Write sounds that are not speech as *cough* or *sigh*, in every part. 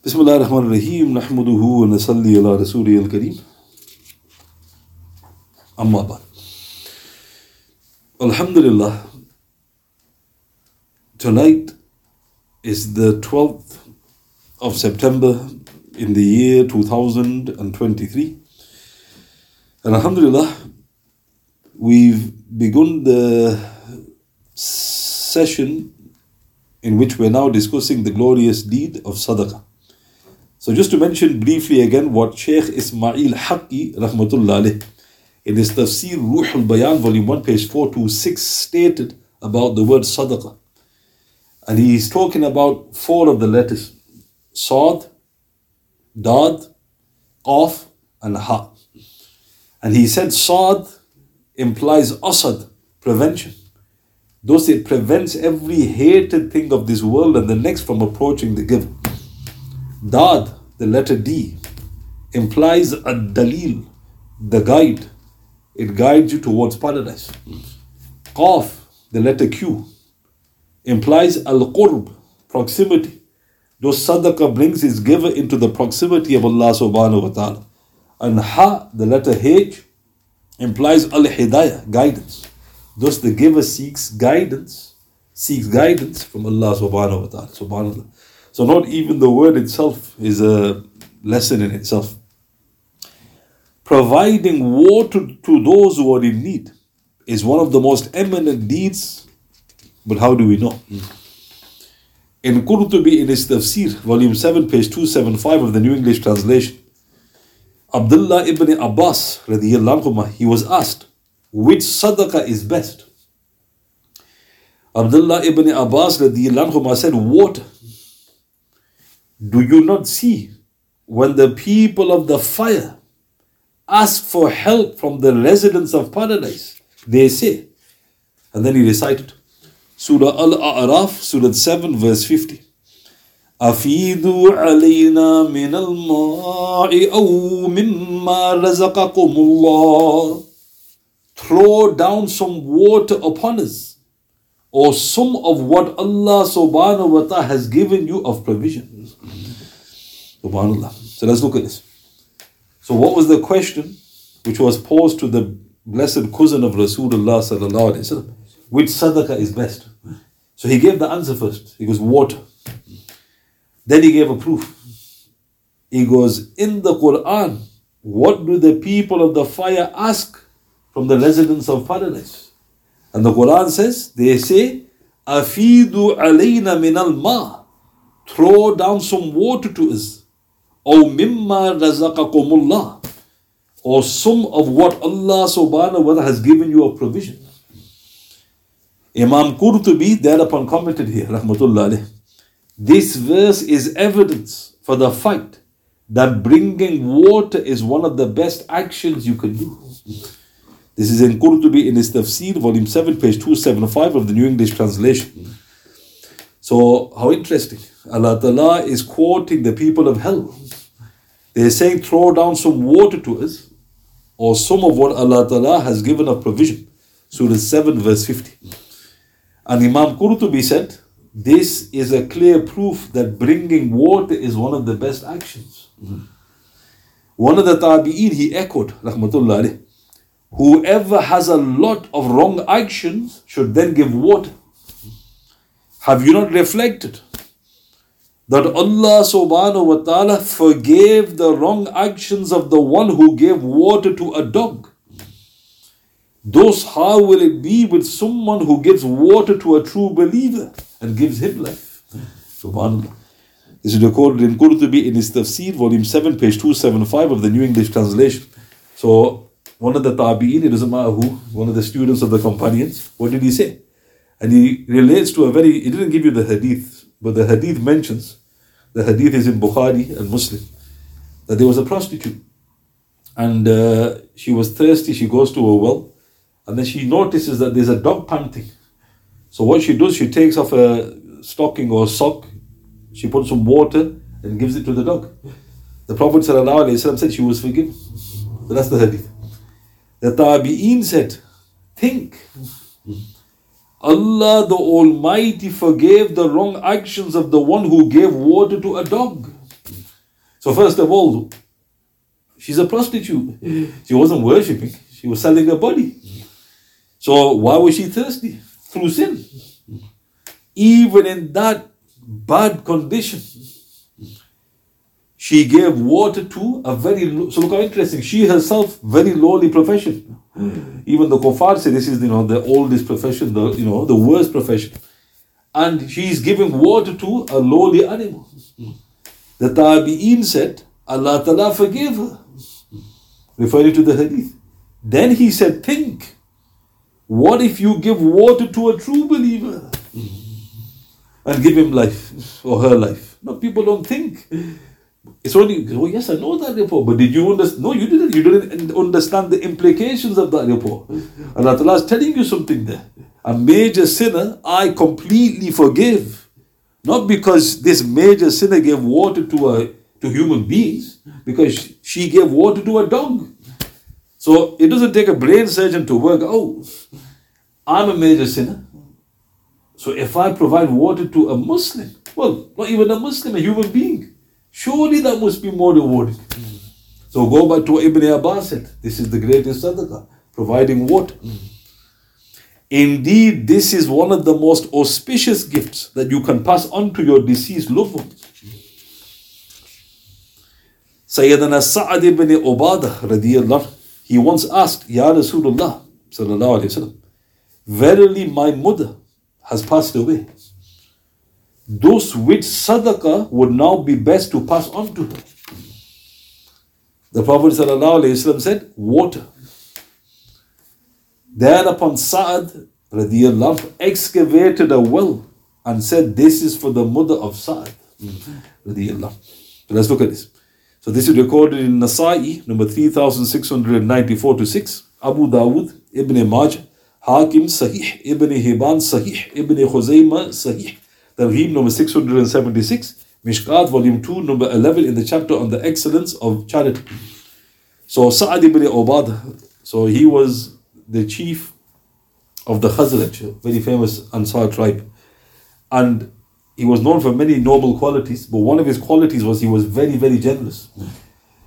بسم الله الرحمن الرحيم نحمده ونصلي على رسوله الكريم أما بعد Alhamdulillah tonight is the 12th of September in the year 2023 and Alhamdulillah we've begun the session in which we're now discussing the glorious deed of sadaqah so just to mention briefly again what Sheikh Ismail Haqqi rahmatullah in his Tafsir Ruh al-Bayan volume 1 page 426 stated about the word sadaqah. And he's talking about four of the letters. Sad, Dad, Qaf and Ha. And he said Sad implies Asad, prevention. Thus it prevents every hated thing of this world and the next from approaching the giver. Dad, the letter D, implies a dalil, the guide. It guides you towards paradise. Qaf, the letter Q, implies al qurb, proximity. Thus sadaqah brings its giver into the proximity of Allah subhanahu wa ta'ala. And Ha, the letter H, implies al hidayah, guidance. Thus the giver seeks guidance, seeks guidance from Allah subhanahu wa ta'ala. Subhanallah. So not even the word itself is a lesson in itself. Providing water to those who are in need is one of the most eminent deeds, but how do we know? In Qurtubi in his Tafsir, volume 7, page 275 of the New English translation, Abdullah ibn Abbas, anhuma, he was asked, which sadaqah is best? Abdullah ibn Abbas anhuma, said, water. Do you not see when the people of the fire ask for help from the residents of paradise? They say, and then he recited Surah Al A'raf, Surah 7, verse 50. أفيدوا علينا من الماء أو مما رزقكم الله Throw down some water upon us or some of what Allah subhanahu wa ta'ala has given you of provision. Subhanallah. So let's look at this. So what was the question which was posed to the blessed cousin of Rasulullah sallallahu alaihi wasallam? Which sadaqah is best? So he gave the answer first. He goes, water. Then he gave a proof. He goes, in the Quran, what do the people of the fire ask from the residents of paradise? And the Quran says, they say, Afidu alayna min al ma. Throw down some water to us. Or mimma razaqakumullah. Or some of what Allah subhanahu wa ta'ala has given you a provision. Imam Qurtubi thereupon commented here, rahmatullah. This verse is evidence for the fact that bringing water is one of the best actions you can do. This is in Qurtubi in his Tafsir, volume 7, page 275 of the New English Translation. So, how interesting. Allah Ta'ala is quoting the people of hell. They're saying, throw down some water to us, or some of what Allah Ta'ala has given of provision. Surah 7, verse 50. And Imam Qurtubi said, this is a clear proof that bringing water is one of the best actions. One of the tabi'een, he echoed, rahmatullah whoever has a lot of wrong actions should then give water. Have you not reflected that Allah subhanahu wa ta'ala forgave the wrong actions of the one who gave water to a dog? Thus, how will it be with someone who gives water to a true believer and gives him life? Subhanallah. This is recorded in Qurtubi in his Tafsir, volume 7, page 275 of the New English Translation. So, one of the tabi'in, it doesn't matter who, one of the students of the companions, what did he say? And he relates to a very, he didn't give you the hadith, but the hadith mentions, the hadith is in Bukhari and Muslim, that there was a prostitute. And uh, she was thirsty, she goes to a well, and then she notices that there's a dog panting. So what she does, she takes off a stocking or sock, she puts some water and gives it to the dog. The Prophet said she was forgiven. So that's the hadith. The Tabi'een said, think. Allah the Almighty forgave the wrong actions of the one who gave water to a dog. So first of all, she's a prostitute. She wasn't worshipping. She was selling her body. So why was she thirsty? Through sin. Even in that bad condition, she gave water to a very so look how interesting. She herself very lowly profession. Hmm. Even the kuffar say this is you know the oldest profession, the you know the worst profession, and she's giving water to a lowly animal. The Tabi'in said, Allah Ta'ala forgive her, referring to the hadith. Then he said, Think, what if you give water to a true believer hmm. and give him life or her life? No, people don't think. It's only, oh yes, I know that report, but did you understand? No, you didn't. You didn't understand the implications of that report. Allah Ta'ala is telling you something there. A major sinner, I completely forgive. Not because this major sinner gave water to a to human beings, because she gave water to a dog. So it doesn't take a brain surgeon to work out. I'm a major sinner. So if I provide water to a Muslim, well, not even a Muslim, a human being, surely that must be more rewarding. So go back to Ibn Abbas said. This is the greatest sadaqah, providing water. Indeed, this is one of the most auspicious gifts that you can pass on to your deceased loved ones. Sayyidina Sa'ad ibn Ubadah radiyallahu he once asked, Ya Rasulullah sallallahu wasallam, Verily my mother has passed away. Those which sadaqah would now be best to pass on to her. The Prophet wasallam said, Water. Thereupon Sa'ad radiallahu excavated a well and said, This is for the mother of Sa'ad. Mm-hmm. Radiallahu. So let's look at this. So this is recorded in Nasa'i, number 3694 to 6, Abu Dawud, Ibn Majah, Hakim Sahih, Ibn Hibban Sahih, Ibn Khuzayma Sahih, Targhib number 676, Mishkat volume 2 number 11 in the chapter on the excellence of charity. So Sa'ad ibn Ubad, so he was the chief of the Khazraj, very famous Ansar tribe. And he was known for many noble qualities, but one of his qualities was he was very, very generous.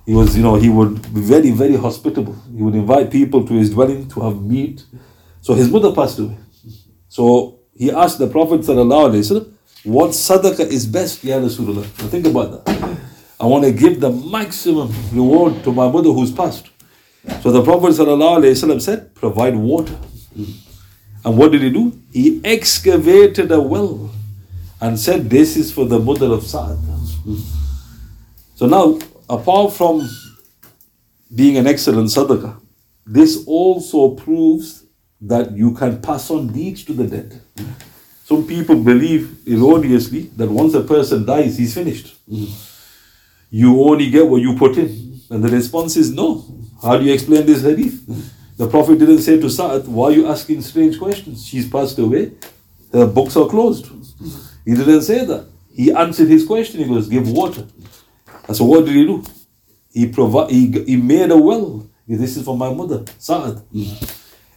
He was, you know, he would be very, very hospitable. He would invite people to his dwelling to have meat. So his mother passed away. So he asked the Prophet, sallallahu alayhi wasallam, what sadaqah is best, Ya Rasulullah? Now think about that. I want to give the maximum reward to my mother who's passed. So the Prophet said, provide water. And what did he do? He excavated a well and said, This is for the mother of Sa'ad. So now, apart from being an excellent sadaqah, this also proves that you can pass on deeds to the dead. Some people believe erroneously that once a person dies, he's finished. You only get what you put in. And the response is no. How do you explain this hadith? The Prophet didn't say to Sa'ad, Why are you asking strange questions? She's passed away, her books are closed. He didn't say that. He answered his question. He goes, Give water. And so what did he do? He, provi- he, he made a well. This is for my mother, Sa'ad.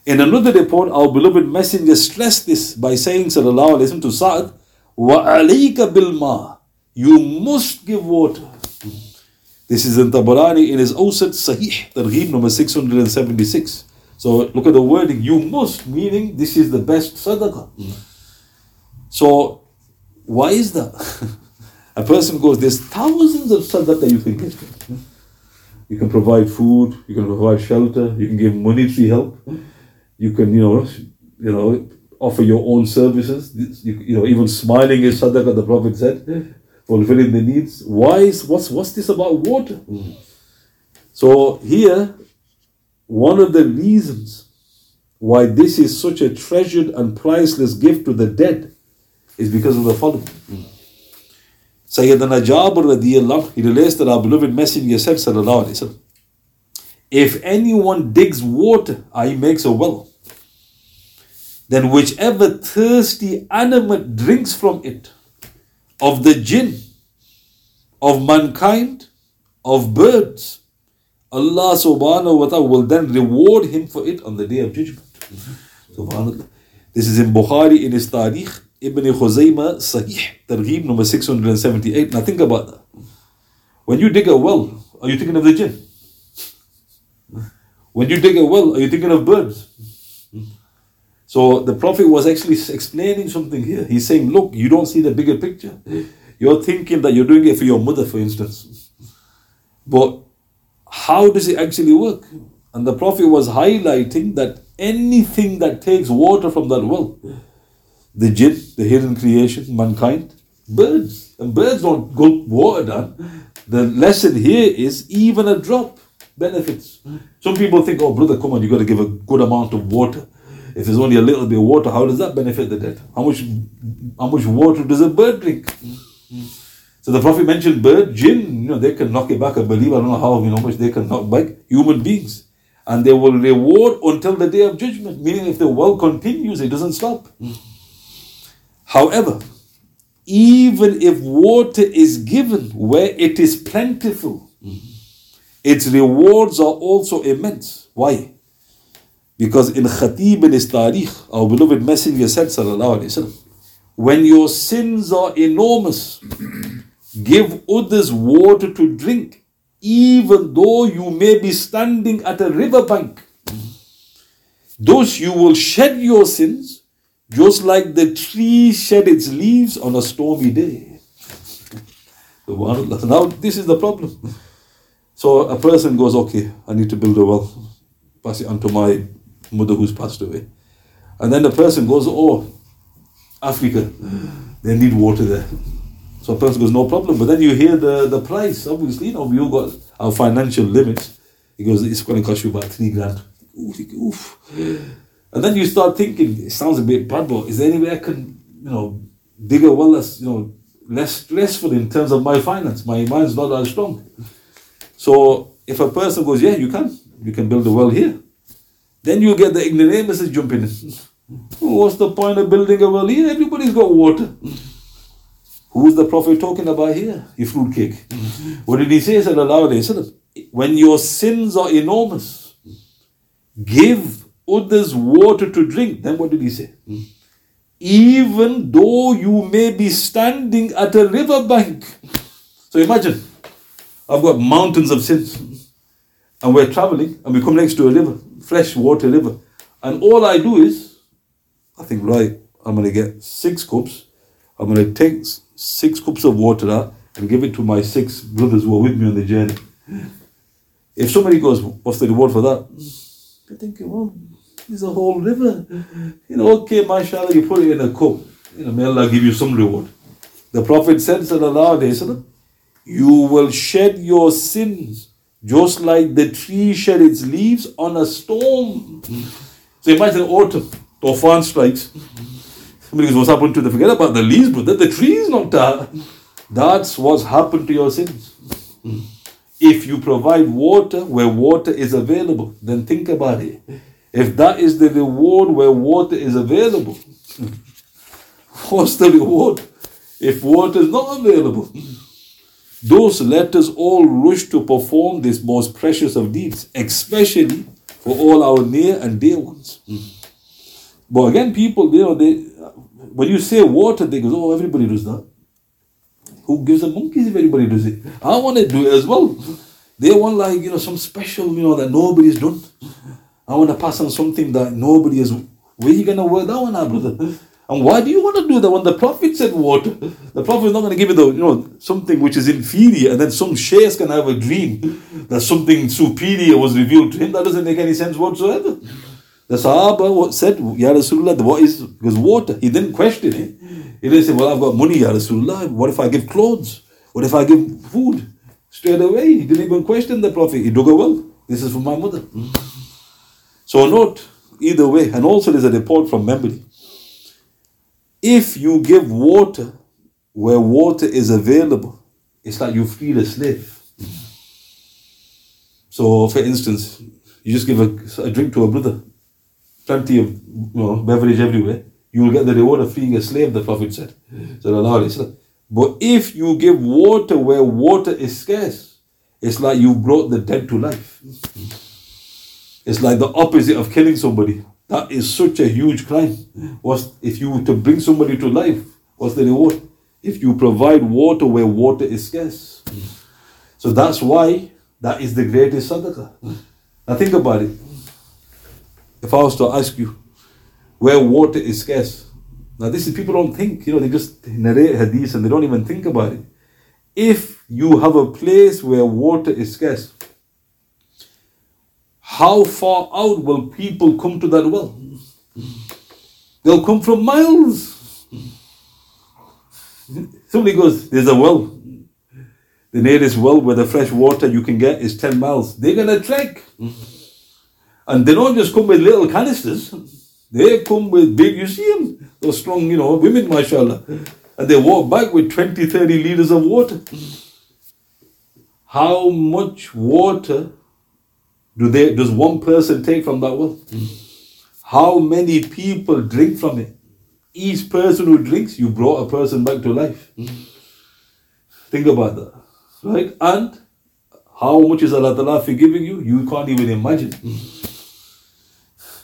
In another report, our beloved messenger stressed this by saying, Sallallahu Alaihi Wasallam to Sa'ad, alayka bilma. You must give water. This is in Tabarani in his Awsat Sahih, Targhib number 676. So look at the wording, you must, meaning this is the best sadaqah. So why is that? *laughs* A person goes, there's thousands of sadaqah you can give. You can provide food, you can provide shelter, you can give monetary help, you can, you know, you know, offer your own services. You, you know, even smiling is sadaqah, the Prophet said, fulfilling the needs. Why is what's what's this about water? So here, one of the reasons why this is such a treasured and priceless gift to the dead is because of the following. Sayyidina Jabir radiallahu, he relates that our beloved messenger said, sallallahu alayhi wasallam, if anyone digs water, i.e. makes a well, then whichever thirsty animate drinks from it, of the jinn, of mankind, of birds, Allah subhanahu wa ta'ala will then reward him for it on the day of judgment. Subhanallah. This is in Bukhari in his Ibn Khuzayma Sahih, Targhib number 678. Now think about that. When you dig a well, are you thinking of the jinn? When you dig a well, are you thinking of birds? So the Prophet was actually explaining something here. He's saying, look, you don't see the bigger picture. Mm-hmm. You're thinking that you're doing it for your mother, for instance. But how does it actually work? And the Prophet was highlighting that anything that takes water from that well, mm-hmm. the jinn, the hidden creation, mankind, birds, and birds don't gulp water down. The lesson here is even a drop benefits. Mm-hmm. Some people think, oh, brother, come on, you've got to give a good amount of water. If there's only a little bit of water, how does that benefit the dead? How much, how much water does a bird drink? So the Prophet mentioned bird, jinn, you know, they can knock it back. I believe, I don't know how you know much they can knock back human beings. And they will reward until the day of judgment, meaning if the world continues, it doesn't stop. However, even if water is given where it is plentiful, its rewards are also immense. Why? Because in Khatib in his Tarikh, our beloved Messenger said, Sallallahu Alaihi Wasallam, when your sins are enormous, give others water to drink, even though you may be standing at a riverbank. Thus you will shed your sins just like the tree shed its leaves on a stormy day. Now, this is the problem. So a person goes, okay, I need to build a well, pass it on to my mother who's passed away. And then the person goes, oh, Africa, they need water there. So a person goes, no problem. But then you hear the, the price. Obviously, you know, we all got our financial limits. He goes, it's going to cost you about three grand. Oof. And then you start thinking, it sounds a bit bad, but is there any way I can, you know, dig a well that's, you know, less stressful in terms of my finance? My mind's not that strong. So if a person goes, yeah, you can, you can build a well here, then you get the ignoramuses jumping in. *laughs* What's the point of building a well here? Everybody's got water. *laughs* Who's the Prophet talking about here? You fruitcake. *laughs* What did he say? Sallallahu Alaihi Wasallam. When your sins are enormous, give others water to drink. Then what did he say? Even though you may be standing at a riverbank. So imagine, I've got mountains of sins. And we're traveling and we come next to a river, fresh water river. And all I do is, I think, right, I'm going to get six cups. I'm going to take six cups of water out and give it to my six brothers who are with me on the journey. If somebody goes, what's the reward for that? I think, well, there's a whole river. You know, okay, mashallah, you put it in a cup. You know, may Allah give you some reward. The Prophet said, sallallahu alayhi wasallam, you will shed your sins just like the tree shed its leaves on a storm. So imagine autumn, Tofan strikes. Somebody goes, What's happened to the forget about the leaves, but then the is not out. That's what's happened to your sins. If you provide water where water is available, then think about it. If that is the reward where water is available, *laughs* what's the reward if water is not available? Those let us all rush to perform this most precious of deeds, especially for all our near and dear ones. Hmm. But again, people, you know, they when you say water, they go, oh, everybody does that. Who gives a monkeys if everybody does it? I want to do it as well. They want like, you know, some special, you know, that nobody's done. I want to pass on something that nobody has. Where you to work that one brother? And why do you want to do that when the Prophet said water? The Prophet is not going to give you the, you know, something which is inferior, and then some sheikhs can have a dream that something superior was revealed to him. That doesn't make any sense whatsoever. The Sahaba said, Ya Rasulullah, what is, because water. He didn't question it. He didn't say, well, I've got money, Ya Rasulullah. What if I give clothes? What if I give food? Straight away, he didn't even question the Prophet. He dug a well. This is for my mother. So note, either way, and also there's a report from memory if you give water where water is available, it's like you free a slave. So, for instance, you just give a, a drink to a brother, plenty of you know, beverage everywhere, you will get the reward of freeing a slave, the Prophet said. But if you give water where water is scarce, it's like you brought the dead to life. It's like the opposite of killing somebody. That is such a huge crime. What's, if you to bring somebody to life, what's the reward? If you provide water where water is scarce. So that's why that is the greatest sadaqah. Now think about it. If I was to ask you where water is scarce, now this is people don't think, you know, they just narrate hadith and they don't even think about it. If you have a place where water is scarce, how far out will people come to that well? They'll come from miles. Somebody goes, There's a well. The nearest well where the fresh water you can get is 10 miles. They're going to trek. And they don't just come with little canisters, they come with big, you see them, those strong, you know, women, mashallah. And they walk back with 20, 30 liters of water. How much water do they does one person take from that well? Mm. How many people drink from it? Each person who drinks, you brought a person back to life. Mm. Think about that. Right? And how much is Allah Ta'ala forgiving you? You can't even imagine. Mm.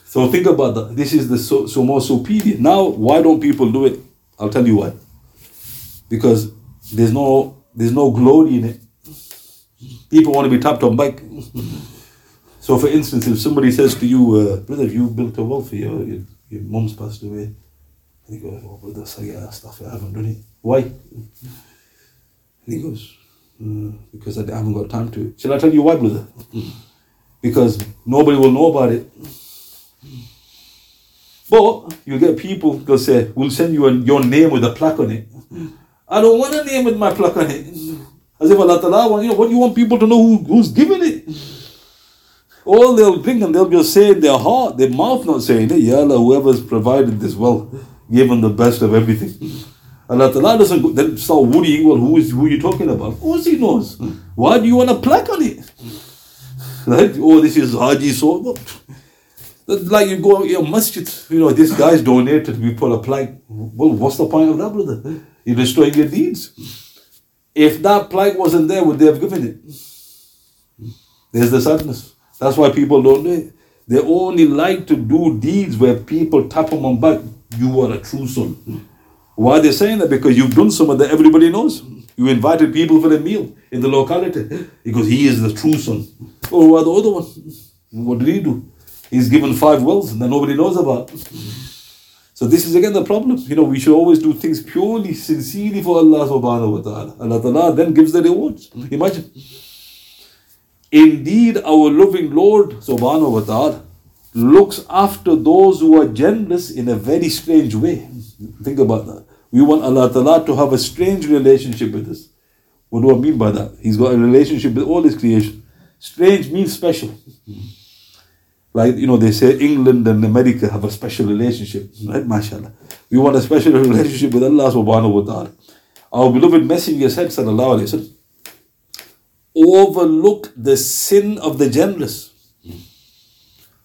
So think about that. This is the so, so more superior. Now, why don't people do it? I'll tell you why. Because there's no there's no glory in it. People want to be tapped on back. *laughs* so, for instance, if somebody says to you, uh, brother, you built a wall for your, your, your mom's passed away, and you go, oh, brother, sorry, that stuff, I haven't done it. Why? And he goes, uh, because I haven't got time to. Shall I tell you why, brother? because nobody will know about it. But you get people they'll say, "We'll send you a, your name with a plaque on it." I don't want a name with my plaque on it. As if Allah you know, what do you want people to know who, who's giving it? All they'll bring and they'll just say in their heart, their mouth not saying it, Ya Allah, whoever's provided this well, give them the best of everything. *laughs* Allah Ta'ala doesn't go, then start worrying, well, who is who are you talking about? Of course he knows. Hmm. Why do you want a plaque on it? *laughs* Right? Oh, this is Haji so. Like you go your masjid, you know, this guy's donated, we put a plaque. Well, what's the point of that, brother? You're destroying your deeds. If that plaque wasn't there, would they have given it? There's the sadness. That's why people don't do it. They only like to do deeds where people tap them on back. You are a true son. Why are they saying that? Because you've done something that everybody knows. You invited people for a meal in the locality because he is the true son. Oh, what the other one? What did he do? He's given five wells that nobody knows about. So this is again the problem. You know, we should always do things purely, sincerely for Allah subhanahu wa ta'ala. Allah ta'ala then gives the rewards. Imagine. Indeed, our loving Lord subhanahu wa ta'ala looks after those who are generous in a very strange way. Think about that. We want Allah ta'ala to have a strange relationship with us. What do I mean by that? He's got a relationship with all his creation. Strange means special. Like, you know, they say England and America have a special relationship, right? MashaAllah. We want a special *laughs* relationship with Allah subhanahu wa ta'ala. Our beloved Messenger said, sallallahu alayhi wa overlook the sin of the generous.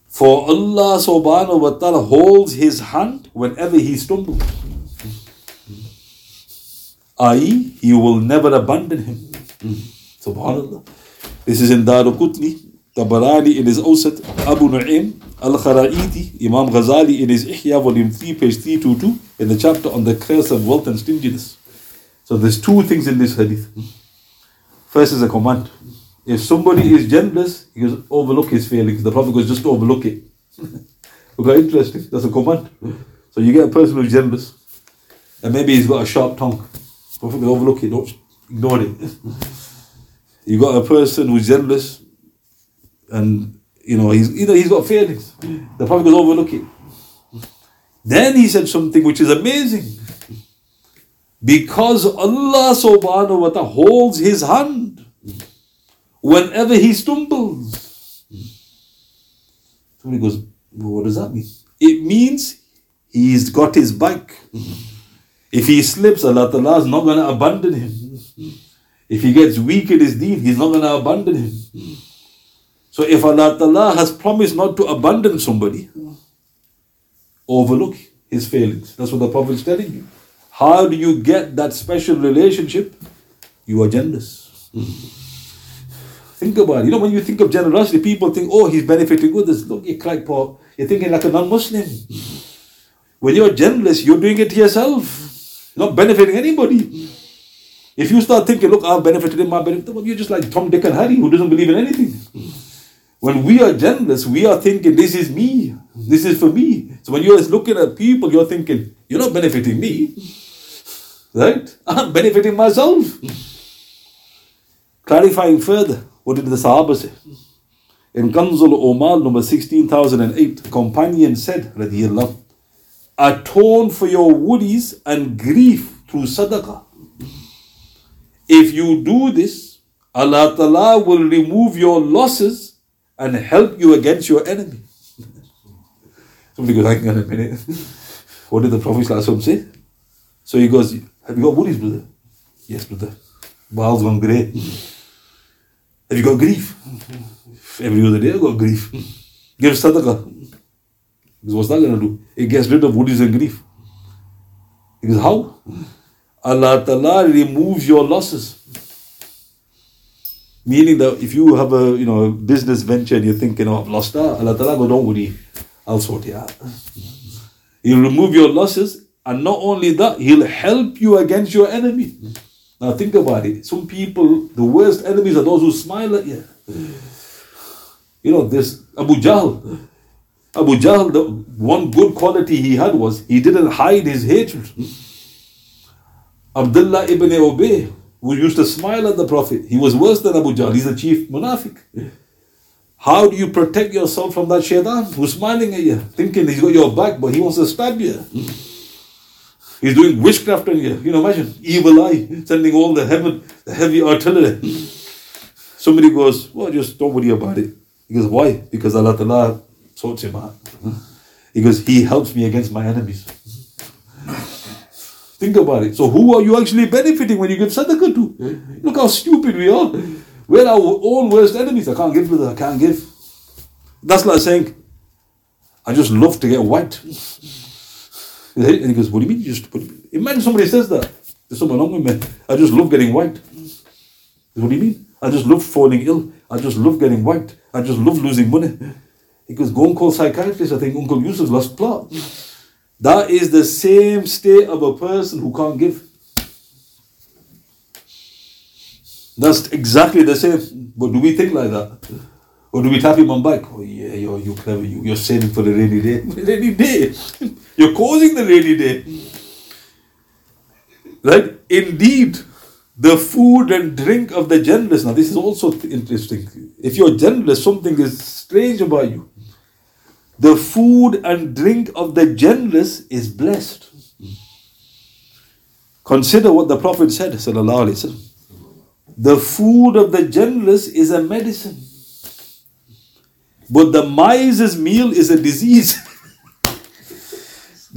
For Allah subhanahu wa ta'ala holds his hand whenever he stumbles. I.e., he will never abandon him. Subhanallah. This is in Daraqutni, Tabarani in his Awsat, Abu Nu'aym, Al-Kharaiti, Imam Ghazali in his Ihya, volume 3, page 322, in the chapter on the curse of wealth and stinginess. So there's two things in this hadith. First is a command. If somebody is generous, he goes, overlook his failings. The Prophet goes, just overlook it. *laughs* okay, interesting. That's a command. So you get a person who's generous, and maybe he's got a sharp tongue. Prophet goes, overlook it, don't ignore it. *laughs* you got a person who's generous, and you know he's you know he's got failings. The Prophet goes, overlook it. Then he said something which is amazing. Because Allah subhanahu wa ta'ala holds his hand whenever he stumbles. Somebody goes, what does that mean? It means he's got his back. If he slips, Allah Ta'ala is not going to abandon him. If he gets weak in his deed, he's not going to abandon him. So if Allah Ta'ala has promised not to abandon somebody, overlook his failings. That's what the Prophet is telling you. How do you get that special relationship? You are generous. Think about it. You know, when you think of generosity, people think, oh, he's benefiting others. Look, you crackpot. You're thinking like a non Muslim. When you're generous, you're doing it to yourself, you're not benefiting anybody. If you start thinking, look, I've benefited in my benefit, well, you're just like Tom, Dick, and Harry who doesn't believe in anything. When we are generous, we are thinking, this is me. This is for me. So when you're looking at people, you're thinking, you're not benefiting me. Right? *laughs* I'm benefiting myself. Clarifying further, what did the Sahaba say? In Kanzul Ummal number 16008, companion said, Radiyallahu, atone for your worries and grief through sadaqah. If you do this, Allah Ta'ala will remove your losses and help you against your enemy. *laughs* Somebody goes, hang on a minute. *laughs* What did the Prophet say? So he goes, Have you got worries, brother? Yes, brother. Baal's gone grey. Have you got grief? Every other day I got grief. Give sadaqah. Because what's that going to do? It gets rid of worries and grief. Goes, How? Allah Ta'ala removes your losses. Meaning that if you have a you know business venture and you're thinking, oh, I've lost that, Allah Ta'ala go, don't worry, I'll sort it out. He'll remove your losses, and not only that, He'll help you against your enemy. Now think about it. Some people, the worst enemies are those who smile at you. You know, this Abu Jahl. Abu Jahl, the one good quality he had was he didn't hide his hatred. Abdullah ibn Ubay, who used to smile at the Prophet, he was worse than Abu Jahl. He's a chief munafiq. How do you protect yourself from that shaitan who's smiling at you, thinking he's got your back, but he wants to stab you? He's doing witchcraft on you. You know, imagine evil eye sending all the heaven, the heavy artillery. Somebody goes, Well, just don't worry about it. He goes, Why? Because Allah Ta'ala sorts him out. He goes, He helps me against my enemies. Think about it. So who are you actually benefiting when you give sadaqah to? Look how stupid we are. We're our own worst enemies. I can't give, brother. I can't give. That's like saying, I just love to get white. And he goes, What do you mean? You just put... Imagine somebody says that. There's someone wrong with me. I just love getting white. What do you mean? I just love falling ill. I just love getting white. I just love losing money. He goes, Go and call psychiatrist. I think Uncle Yusuf lost plot. That is the same state of a person who can't give. That's exactly the same. But do we think like that? Or do we tap him on back? Oh yeah, you're, you're clever. You, you're saving for the rainy day. *laughs* rainy day. You're causing the rainy day. Right? Indeed, the food and drink of the generous. Now, this is also interesting. If you're generous, something is strange about you. The food and drink of the generous is blessed. Consider what the Prophet said, sallallahu alaihi wasallam. The food of the generous is a medicine, but the miser's meal is a disease. *laughs*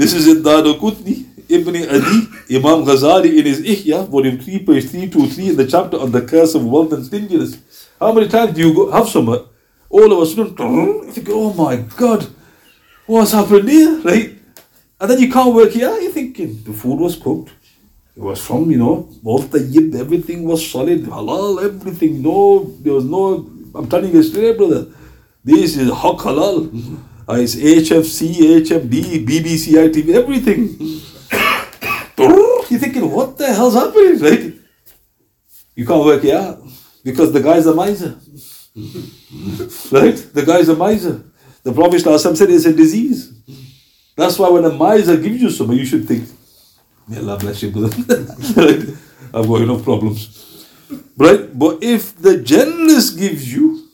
this is in Daraqutni, Ibn Adi, Imam Ghazali in his Ihya, volume 3, page 323, in the chapter on the curse of wealth and stinginess. How many times do you go, have some? all of a sudden, you think, oh my God, what's happened here, right? And then you can't work here. You're thinking the food was cooked. It was from, you know, both the yib, everything was solid, halal, everything. No, there was no, I'm telling you straight, brother. This is haq halal. Uh, it's HFC, HFD, BBC, ITV, everything. You're thinking, what the hell's happening, right? You can't work it out because the guy's a miser. right? The guy's a miser. The Prophet said it's a disease. That's why when a miser gives you something, you should think, May Allah bless you, *laughs* right? I've got enough problems. Right? But if the generous gives you,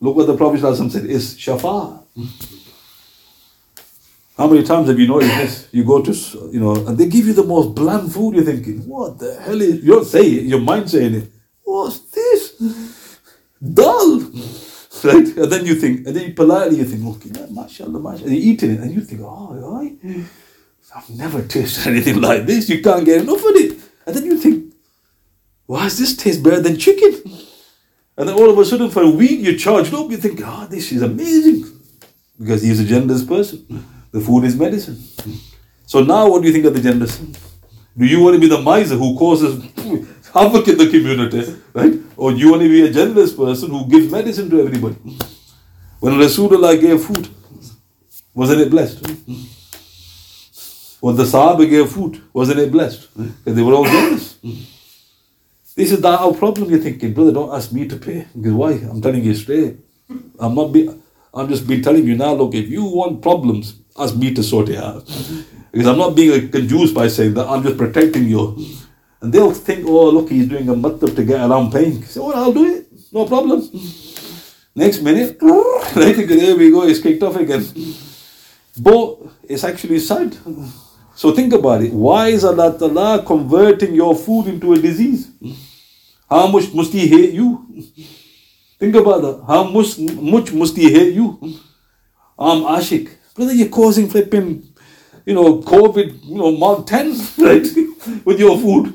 look what the Prophet said, is shafa. How many times have you noticed this? You go to, you know, and they give you the most bland food, you're thinking, what the hell is, you don't say it, your mind saying it. What's this? Dull. *laughs* Right? And then you think, and then you politely you think, okay, look, mashallah, mashallah. And you're eating it, and you think, oh. I've never *laughs* tasted anything like this. You can't get enough of it. And then you think, why does this taste better than chicken? And then all of a sudden, for a week, you're charged up. You think, oh, this is amazing. Because he's a generous person. The food is medicine. So now, what do you think of the generous? Do you want to be the miser who causes *laughs* havoc in the community, right? Or do you want to be a generous person who gives medicine to everybody? When Rasulullah gave food, wasn't it blessed? When the Sahaba gave food, wasn't it blessed? Because they were all generous. This is the, our problem. You're thinking, brother, don't ask me to pay. Because why? I'm telling you straight. I'm not. Be, I'm just been telling you now. Look, if you want problems, ask me to sort it out. Because I'm not being confused by saying that. I'm just protecting you. And they'll think, oh, look, he's doing a matlab to get around paying. So, oh, well, I'll do it. No problem. Next minute, *laughs* right, *laughs* there we go. It's kicked off again. But it's actually sad. So think about it. Why is Allah Ta'ala converting your food into a disease? How much must He hate you? Think about that. How much, much must He hate you? I'm Ashik. Brother, you're causing flipping, you know, COVID, you know, Mark 10, *laughs* right? With your food.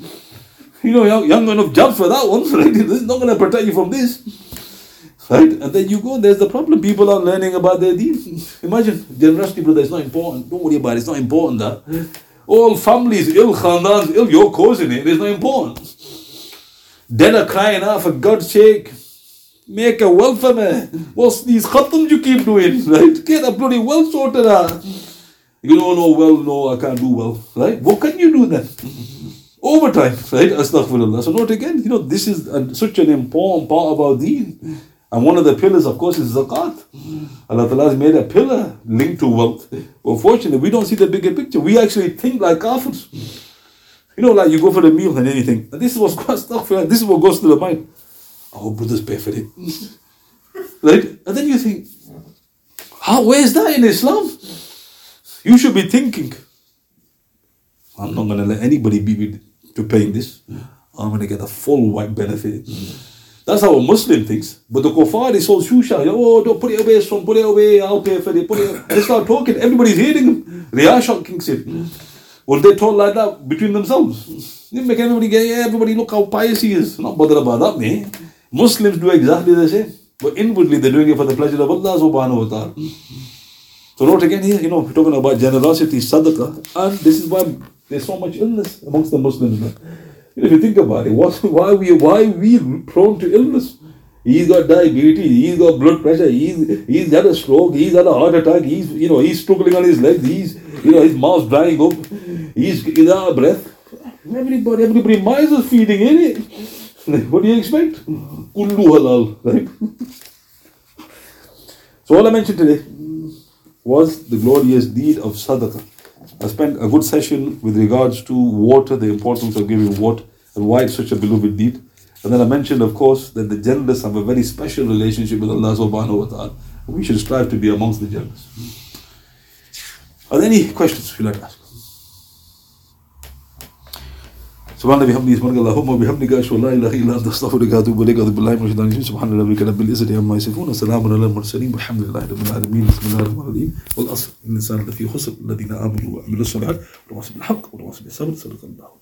You know, young, young enough jobs for that one, *laughs* right? This is not going to protect you from this. Right? And then you go, there's the problem. People are learning about their deeds. Imagine, generosity, brother, it's not important. Don't worry about it. It's not important that. All families ill, khandans ill, you're causing it. It's not important. Then are crying out, for God's sake, make a well for me. What's these khatams you keep doing? Right? *laughs* Get a bloody well sorted out. You don't know well, no, I can't do well. Right? What can you do then? *laughs* Overtime, right? Astaghfirullah. So note again, you know, this is a, such an important part of our deen. And one of the pillars, of course, is zakat. Allah Ta'ala has made a pillar linked to wealth. Unfortunately, we don't see the bigger picture. We actually think like kafirs. You know, like you go for the meal and you think, this is what's *laughs* this is what goes to the mind. Our brothers pay for it. right? And then you think, how, where is that in Islam? You should be thinking, I'm not going to let anybody me to paying this. I'm going to get a full white benefit. That's how a Muslim thinks. But the kuffar is so shusha. Oh, don't put it away, son, put it away, I'll pay for it. Put it They start talking. Everybody's hearing them. Riyashak kicks in. Well, they talk like that between themselves. They make everybody get, everybody look how pious he is. Not bothered about that. Muslims do exactly the same. But inwardly, they're doing it for the pleasure of Allah subhanahu wa ta'ala. So note again here, you know, we're talking about generosity, sadaqah, and this is why there's so much illness amongst the Muslims. If you think about it, what, why we why we prone to illness? He's got diabetes, he's got blood pressure, he's he's had a stroke, he's had a heart attack, he's you know he's struggling on his legs, he's you know his mouth's drying up, he's, he's out of breath. Everybody, everybody, mice is feeding in it. *laughs* What do you expect? Kullu halal, right? So all I mentioned today was the glorious deed of sadaqah. I spent a good session with regards to water, the importance of giving water, and why it's such a beloved deed. And then I mentioned, of course, that the generous have a very special relationship with Allah subhanahu wa ta'ala. We should strive to be amongst the generous. Are there any questions you'd like to ask? سبحان الله بحمده سبحانك اللهم وبحمدك أشهد أن لا إله إلا أنت أستغفرك وأتوب إليك. أعوذ بالله من الشيطان الرجيم. سبحان ربك رب العزة عما يصفون وسلام على المرسلين والحمد لله رب العالمين. بسم الله الرحمن الرحيم. والأصل إن الإنسان لفي خسر الذين آمنوا وعملوا الصالحات وتواصوا بالحق وتواصوا بالصبر صدق الله.